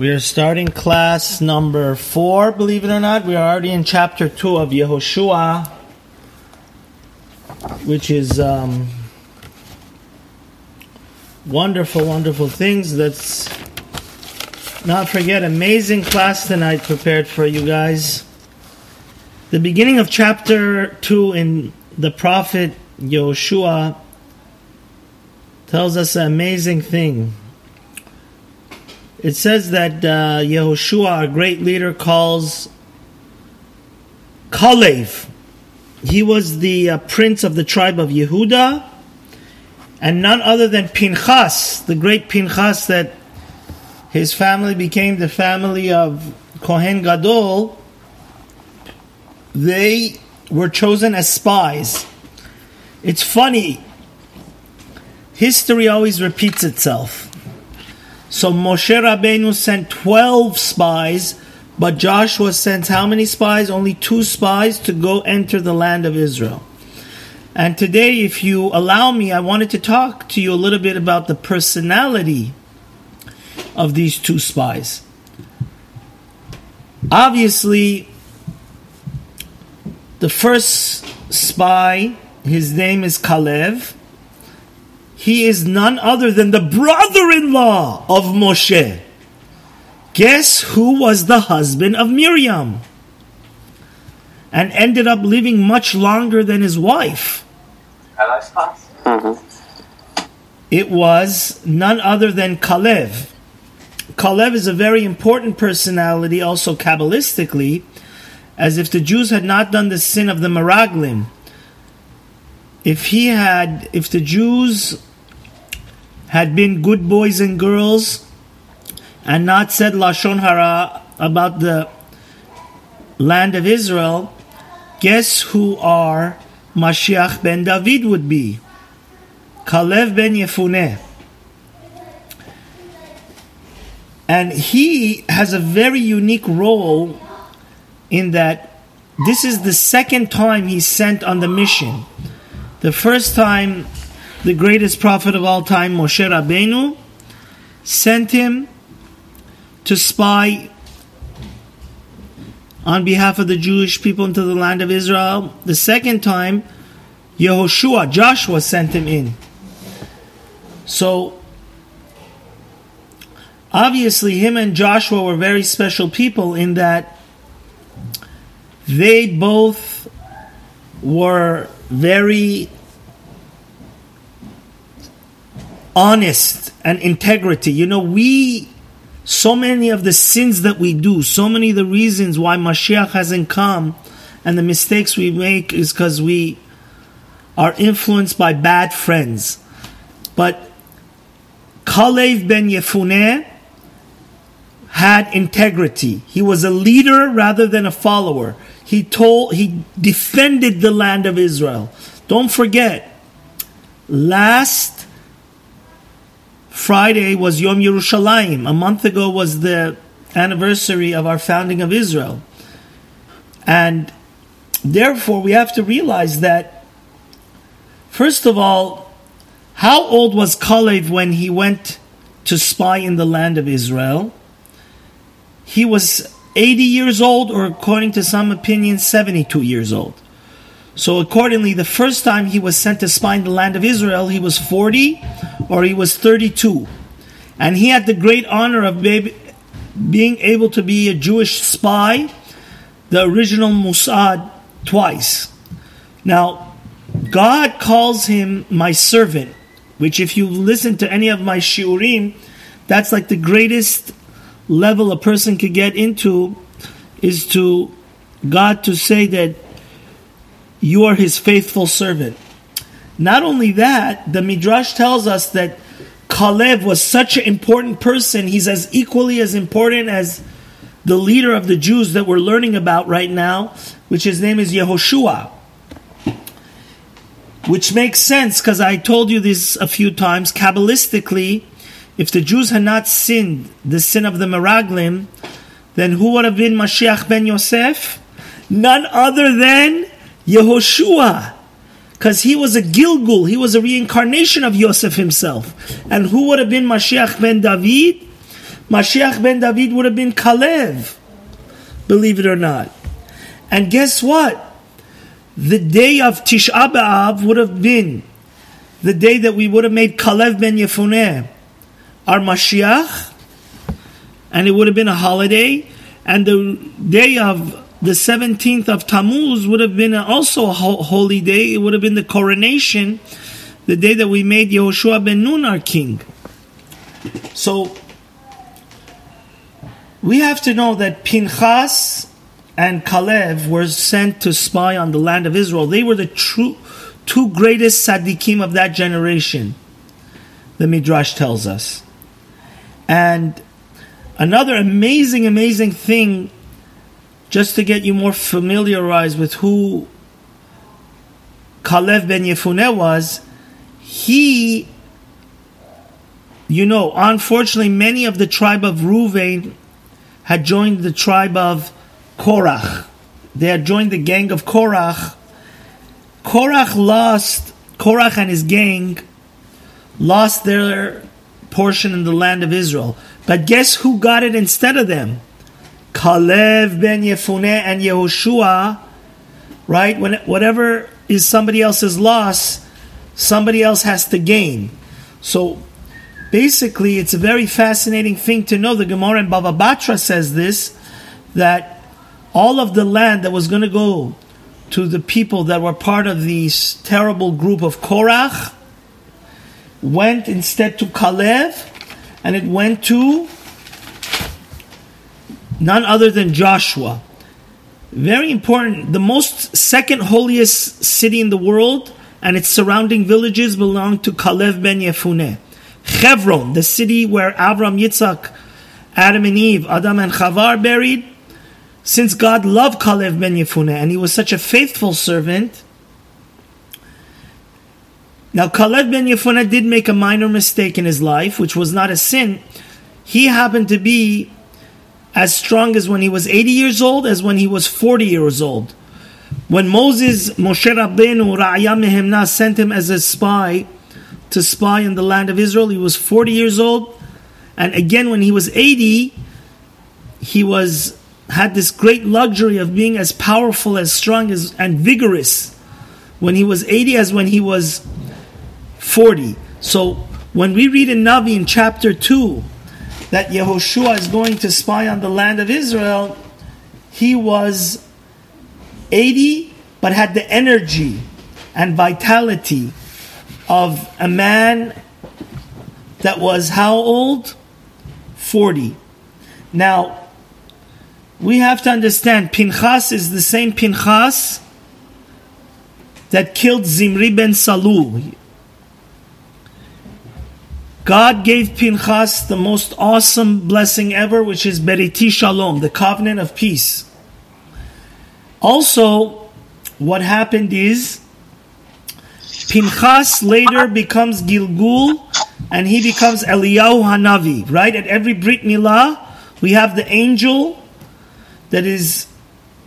We are starting class number four, believe it or not. We are already in chapter two of Yehoshua, which is um, wonderful, wonderful things. Let's not forget, amazing class tonight prepared for you guys. The beginning of chapter two in the prophet Yehoshua tells us an amazing thing. It says that uh, Yehoshua, a great leader, calls Kalev. He was the uh, prince of the tribe of Yehuda, and none other than Pinchas, the great Pinchas that his family became the family of Kohen Gadol. They were chosen as spies. It's funny. History always repeats itself. So Moshe Rabbeinu sent 12 spies, but Joshua sent how many spies? Only two spies to go enter the land of Israel. And today, if you allow me, I wanted to talk to you a little bit about the personality of these two spies. Obviously, the first spy, his name is Kalev he is none other than the brother in law of Moshe. Guess who was the husband of Miriam? And ended up living much longer than his wife. Mm-hmm. It was none other than Kalev. Kalev is a very important personality, also Kabbalistically, as if the Jews had not done the sin of the Meraglim. If he had, if the Jews had been good boys and girls and not said Lashon Hara about the land of Israel, guess who our Mashiach ben David would be? Kalev ben Yefuneh. And he has a very unique role in that this is the second time he's sent on the mission. The first time the greatest prophet of all time, Moshe Rabbeinu, sent him to spy on behalf of the Jewish people into the land of Israel. The second time, Yehoshua, Joshua, sent him in. So, obviously, him and Joshua were very special people in that they both were very honest and integrity. You know, we, so many of the sins that we do, so many of the reasons why Mashiach hasn't come and the mistakes we make is because we are influenced by bad friends. But Kalev ben Yefuneh had integrity. He was a leader rather than a follower. He told, he defended the land of Israel. Don't forget, last Friday was Yom Yerushalayim. A month ago was the anniversary of our founding of Israel. And therefore, we have to realize that, first of all, how old was Kalev when he went to spy in the land of Israel? He was 80 years old, or according to some opinions, 72 years old. So accordingly, the first time he was sent to spy in the land of Israel, he was 40 or he was 32. And he had the great honor of being able to be a Jewish spy, the original Mossad, twice. Now, God calls him my servant, which if you listen to any of my shiurim, that's like the greatest level a person could get into is to God to say that you are his faithful servant. Not only that, the Midrash tells us that Kalev was such an important person, he's as equally as important as the leader of the Jews that we're learning about right now, which his name is Yehoshua. Which makes sense because I told you this a few times. Kabbalistically, if the Jews had not sinned the sin of the Meraglim, then who would have been Mashiach ben Yosef? None other than Yehoshua, because he was a Gilgul, he was a reincarnation of Yosef himself. And who would have been Mashiach ben David? Mashiach ben David would have been Kalev, believe it or not. And guess what? The day of Tisha B'Av would have been the day that we would have made Kalev ben Yefuneh our Mashiach, and it would have been a holiday, and the day of the 17th of Tammuz would have been also a holy day. It would have been the coronation, the day that we made Yehoshua ben Nun our king. So, we have to know that Pinchas and Kalev were sent to spy on the land of Israel. They were the true, two greatest tzaddikim of that generation, the Midrash tells us. And another amazing, amazing thing, just to get you more familiarized with who Kalev ben Yefuneh was, he, you know, unfortunately, many of the tribe of Ruvain had joined the tribe of Korach. They had joined the gang of Korach. Korach lost, Korach and his gang lost their portion in the land of Israel. But guess who got it instead of them? Kalev ben Yefuneh and Yehoshua, right? When whatever is somebody else's loss, somebody else has to gain. So basically, it's a very fascinating thing to know. The Gemara in Bava Batra says this that all of the land that was going to go to the people that were part of this terrible group of Korach went instead to Kalev, and it went to none other than Joshua. Very important. The most second holiest city in the world and its surrounding villages belong to Kalev ben Yefuneh. Hebron, the city where Avram, Yitzhak, Adam and Eve, Adam and Chava are buried. Since God loved Kalev ben Yefuneh and he was such a faithful servant, now, Kalev ben Yefuneh did make a minor mistake in his life, which was not a sin. He happened to be as strong as when he was 80 years old as when he was 40 years old. When Moses, Moshe Rabbeinu, Ra'aya Mehemna sent him as a spy to spy in the land of Israel, he was 40 years old. And again, when he was 80, he was had this great luxury of being as powerful, as strong, as and vigorous when he was 80 as when he was 40. So when we read in Navi in chapter 2 that Yehoshua is going to spy on the land of Israel, he was 80 but had the energy and vitality of a man that was how old? 40. Now, we have to understand Pinchas is the same Pinchas that killed Zimri ben Salu. God gave Pinchas the most awesome blessing ever, which is Beriti Shalom, the covenant of peace. Also, what happened is Pinchas later becomes Gilgul and he becomes Eliyahu Hanavi, right? At every Brit Milah, we have the angel that is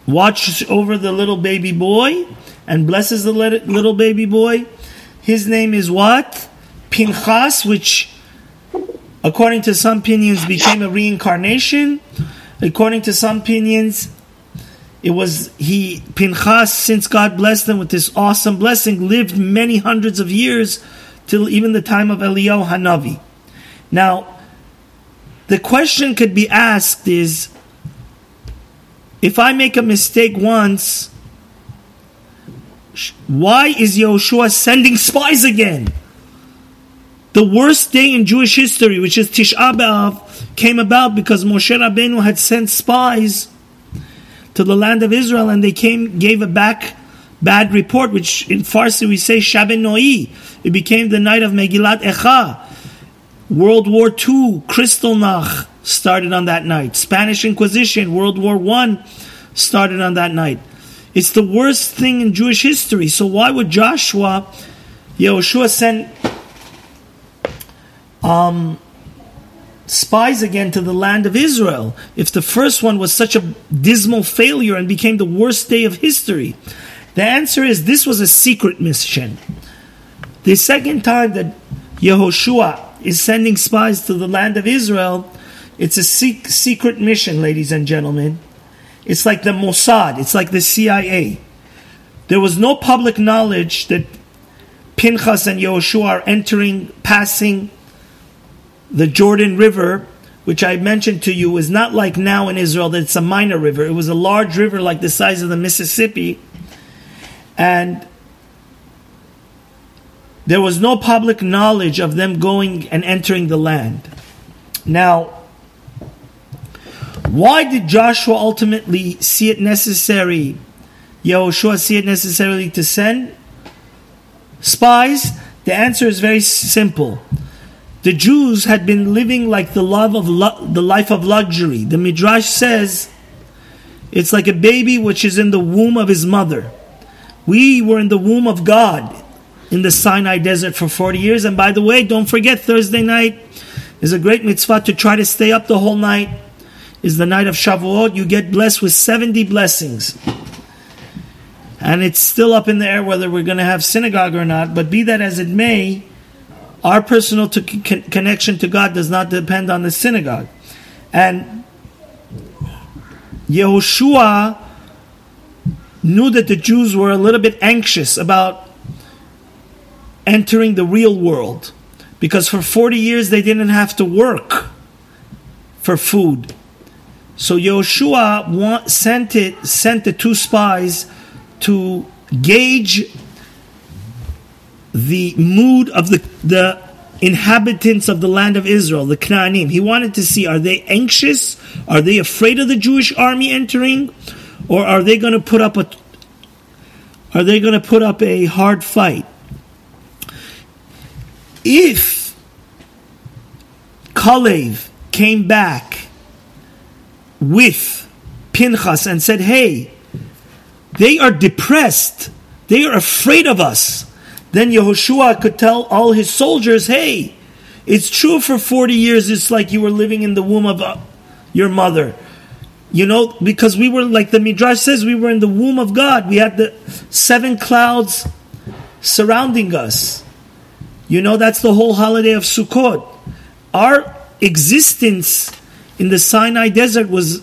watches over the little baby boy and blesses the little baby boy. His name is what? Pinchas, which according to some opinions became a reincarnation. According to some opinions, it was he Pinchas, since God blessed him with this awesome blessing, lived many hundreds of years till even the time of Eliyahu Hanavi. Now, the question could be asked is if I make a mistake once, why is Yehoshua sending spies again? The worst day in Jewish history, which is Tisha B'Av, came about because Moshe Rabbeinu had sent spies to the land of Israel, and they came gave a back bad report, which in Farsi we say Shaben Noi. It became the night of Megillat Echa. World War II, Kristallnacht started on that night. Spanish Inquisition, World War I started on that night. It's the worst thing in Jewish history. So why would Joshua, Yehoshua send um, spies again to the land of Israel if the first one was such a dismal failure and became the worst day of history? The answer is this was a secret mission. The second time that Yehoshua is sending spies to the land of Israel It's a secret mission, ladies and gentlemen. It's like the Mossad, it's like the CIA. There was no public knowledge that Pinchas and Yehoshua are entering, passing the Jordan River, which I mentioned to you is not like now in Israel that it's a minor river. It was a large river like the size of the Mississippi. And there was no public knowledge of them going and entering the land. Now, why did Joshua ultimately see it necessary, Yehoshua see it necessarily to send spies? The answer is very simple. The Jews had been living like the love of the life of luxury. The Midrash says it's like a baby which is in the womb of his mother. We were in the womb of God in the Sinai desert for 40 years. And by the way, don't forget Thursday night is a great mitzvah to try to stay up the whole night. Is the night of Shavuot. You get blessed with 70 blessings. And it's still up in the air whether we're going to have synagogue or not. But be that as it may, our personal to con- connection to God does not depend on the synagogue. And Yehoshua knew that the Jews were a little bit anxious about entering the real world because for 40 years they didn't have to work for food. So Yehoshua sent it sent the two spies to gauge the mood of the, the inhabitants of the land of Israel, the Canaanim. He wanted to see are they anxious? Are they afraid of the Jewish army entering? Or are they going to put up a are they going to put up a hard fight? If Kalev came back with Pinchas and said, Hey, they are depressed, they are afraid of us, then Yehoshua could tell all his soldiers, Hey, it's true for 40 years, it's like you were living in the womb of uh, your mother. You know, because we were, like the Midrash says, we were in the womb of God. We had the seven clouds surrounding us. You know, that's the whole holiday of Sukkot. Our existence in the Sinai desert was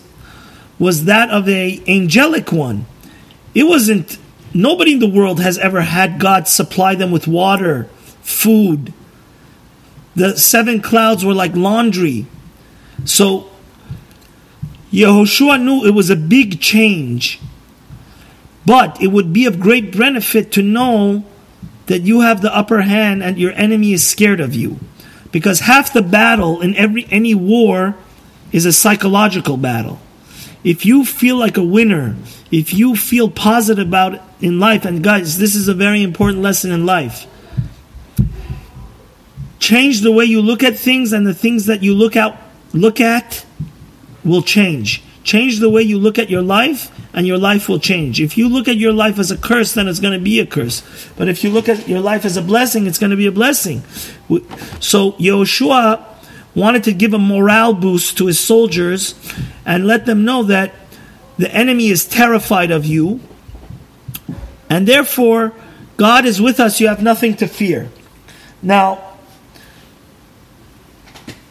was that of a angelic one. It wasn't nobody in the world has ever had God supply them with water, food. The seven clouds were like laundry. So Yehoshua knew it was a big change. But it would be of great benefit to know that you have the upper hand and your enemy is scared of you. Because half the battle in every any war is a psychological battle. If you feel like a winner, if you feel positive about in life, and guys, this is a very important lesson in life. Change the way you look at things, and the things that you look out look at will change. Change the way you look at your life, and your life will change. If you look at your life as a curse, then it's going to be a curse. But if you look at your life as a blessing, it's going to be a blessing. So Yehoshua wanted to give a morale boost to his soldiers and let them know that the enemy is terrified of you, and therefore God is with us. You have nothing to fear. Now,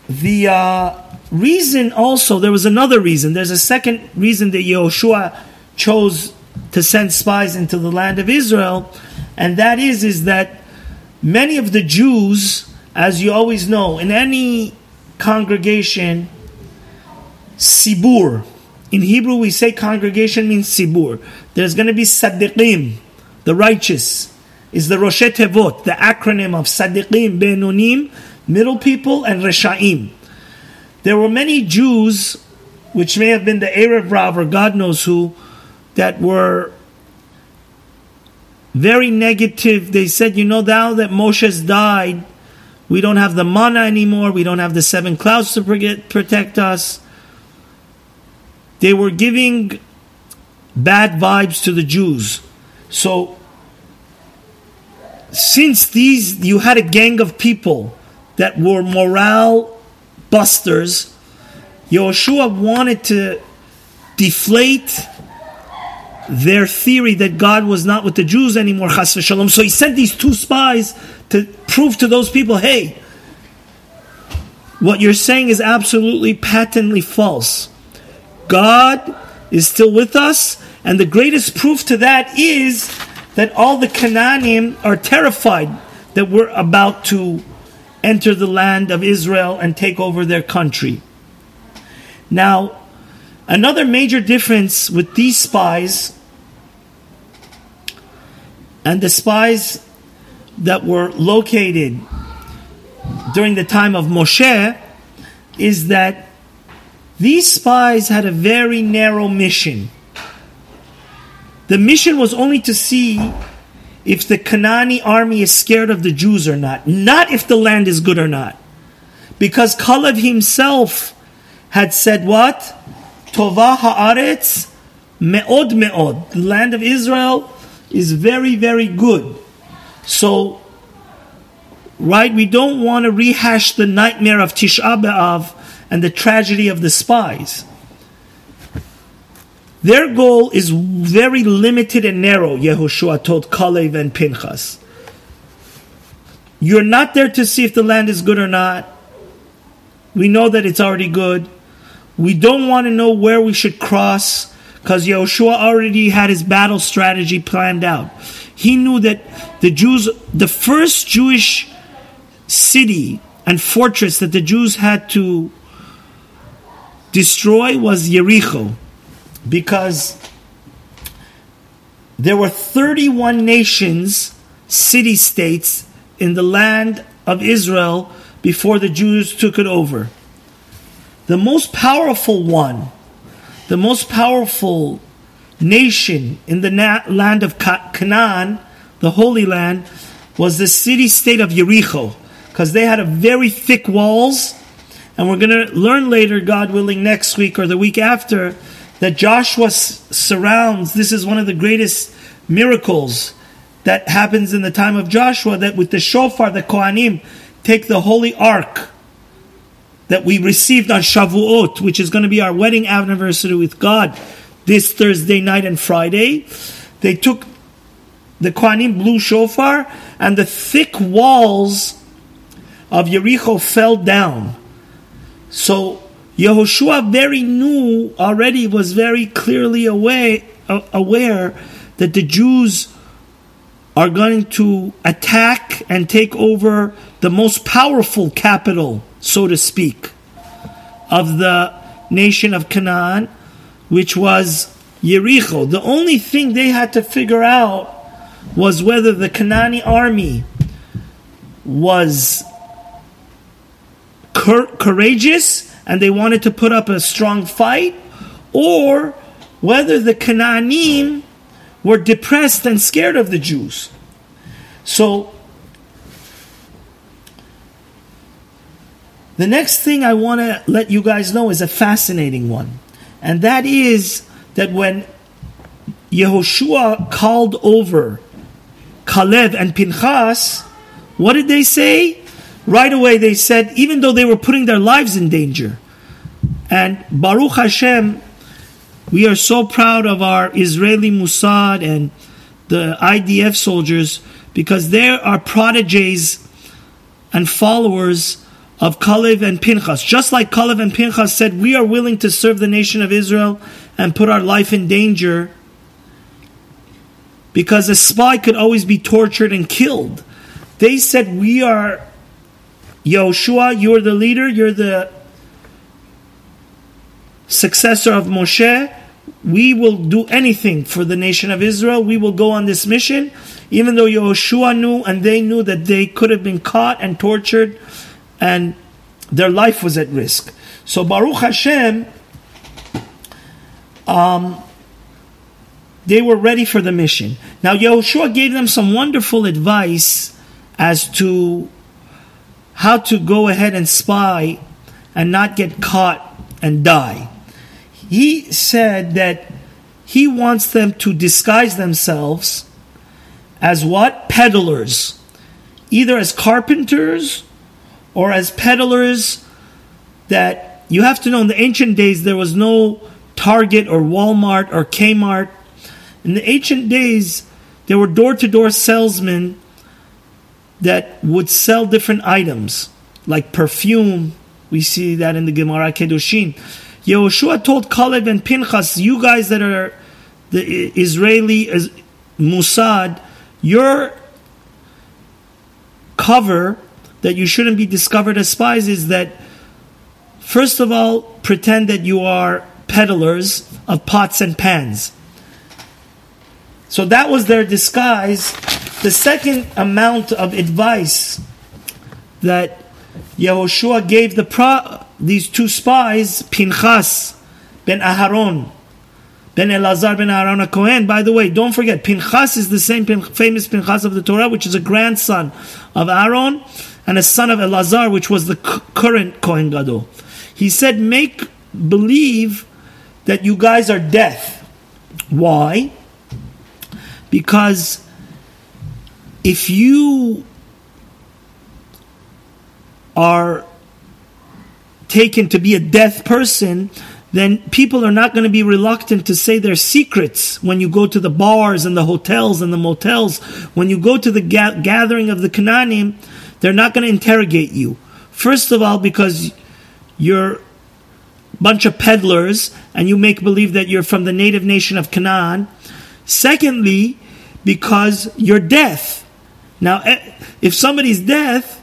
the. Uh, reason also, there was another reason. There's a second reason that Yehoshua chose to send spies into the land of Israel, and that is, is that many of the Jews, as you always know, in any congregation, Sibur. In Hebrew, we say congregation means Sibur. There's going to be Sadiqim, the righteous, is the Rashei Tevot, the acronym of Sadiqim, Benonim, middle people, and Reshaim. There were many Jews, which may have been the Erev Rav or God knows who, that were very negative. They said, you know, now that Moshe's died, we don't have the mana anymore, we don't have the seven clouds to protect us. They were giving bad vibes to the Jews. So, since these, you had a gang of people that were morale busters, Yehoshua wanted to deflate their theory that God was not with the Jews anymore, chas v'shalom. So he sent these two spies to prove to those people, hey, what you're saying is absolutely patently false. God is still with us, and the greatest proof to that is that all the Canaanim are terrified that we're about to enter the land of Israel and take over their country. Now, another major difference with these spies and the spies that were located during the time of Moshe is that these spies had a very narrow mission. The mission was only to see if the Canaani army is scared of the Jews or not, not if the land is good or not. Because Kalev himself had said what? Tova haaretz me'od me'od. The land of Israel is very, very good. So, right, we don't want to rehash the nightmare of Tisha B'Av and the tragedy of the spies. Their goal is very limited and narrow, Yehoshua told Kalev and Pinchas. You're not there to see if the land is good or not. We know that it's already good. We don't want to know where we should cross because Yehoshua already had his battle strategy planned out. He knew that the Jews, the first Jewish city and fortress that the Jews had to destroy was Jericho because there were 31 nations, city states in the land of Israel before the Jews took it over. The most powerful one, the most powerful nation in the na- land of Canaan, the Holy Land, was the city state of Jericho, because they had a very thick walls. And we're going to learn later, God willing, next week or the week after, that Joshua surrounds. This is one of the greatest miracles that happens in the time of Joshua. That with the shofar, the Kohanim take the holy ark that we received on Shavuot, which is going to be our wedding anniversary with God this Thursday night and Friday. They took the Kohanim blew shofar, and the thick walls of Jericho fell down. So Yehoshua very knew already, was very clearly aware, aware that the Jews are going to attack and take over the most powerful capital, so to speak, of the nation of Canaan, which was Jericho. The only thing they had to figure out was whether the Canaani army was courageous and they wanted to put up a strong fight, or whether the Canaanim were depressed and scared of the Jews. So, the next thing I want to let you guys know is a fascinating one, and that is that when Yehoshua called over Kalev and Pinchas, what did they say? right away they said, even though they were putting their lives in danger. And Baruch Hashem, we are so proud of our Israeli Mossad and the IDF soldiers because they are prodigies and followers of Kalev and Pinchas. Just like Kalev and Pinchas said, we are willing to serve the nation of Israel and put our life in danger because a spy could always be tortured and killed. They said, we are Yoshua, you're the leader, you're the successor of Moshe. We will do anything for the nation of Israel. We will go on this mission, even though Yoshua knew and they knew that they could have been caught and tortured and their life was at risk. So Baruch Hashem, um, they were ready for the mission. Now Yehoshua gave them some wonderful advice as to how to go ahead and spy and not get caught and die. He said that he wants them to disguise themselves as what? Peddlers. Either as carpenters or as peddlers that you have to know in the ancient days there was no Target or Walmart or Kmart. In the ancient days, there were door to door salesmen that would sell different items like perfume, We see that in the Gemara Kedushin. Yehoshua told Caleb and Pinchas, you guys that are the Israeli Mossad, your cover that you shouldn't be discovered as spies is that, first of all, pretend that you are peddlers of pots and pans. So that was their disguise. The second amount of advice that Yehoshua gave the pro- these two spies, Pinchas ben Aharon, ben Elazar ben Aaron Cohen. By the way, don't forget, Pinchas is the same famous Pinchas of the Torah, which is a grandson of Aaron and a son of Elazar, which was the current Kohen Gadol. He said, make believe that you guys are deaf. Why? Because if you are taken to be a deaf person, then people are not going to be reluctant to say their secrets when you go to the bars and the hotels and the motels. When you go to the ga- gathering of the Canaanim, they're not going to interrogate you. First of all, because you're a bunch of peddlers and you make believe that you're from the native nation of Canaan. Secondly, because you're deaf. Now, eh, if somebody's deaf,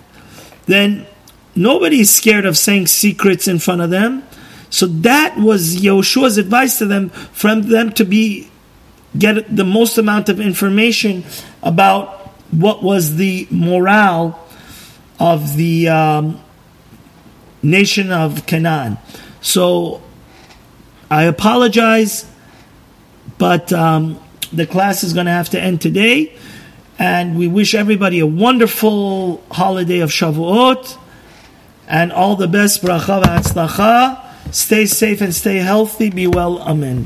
then nobody's scared of saying secrets in front of them. So that was Yehoshua's advice to them, from them to be get the most amount of information about what was the morale of the um, nation of Canaan. So I apologize, but um, the class is going to have to end today. And we wish everybody a wonderful holiday of Shavuot and all the best. Bracha v'atzlacha. Stay safe and stay healthy. Be well. Amen.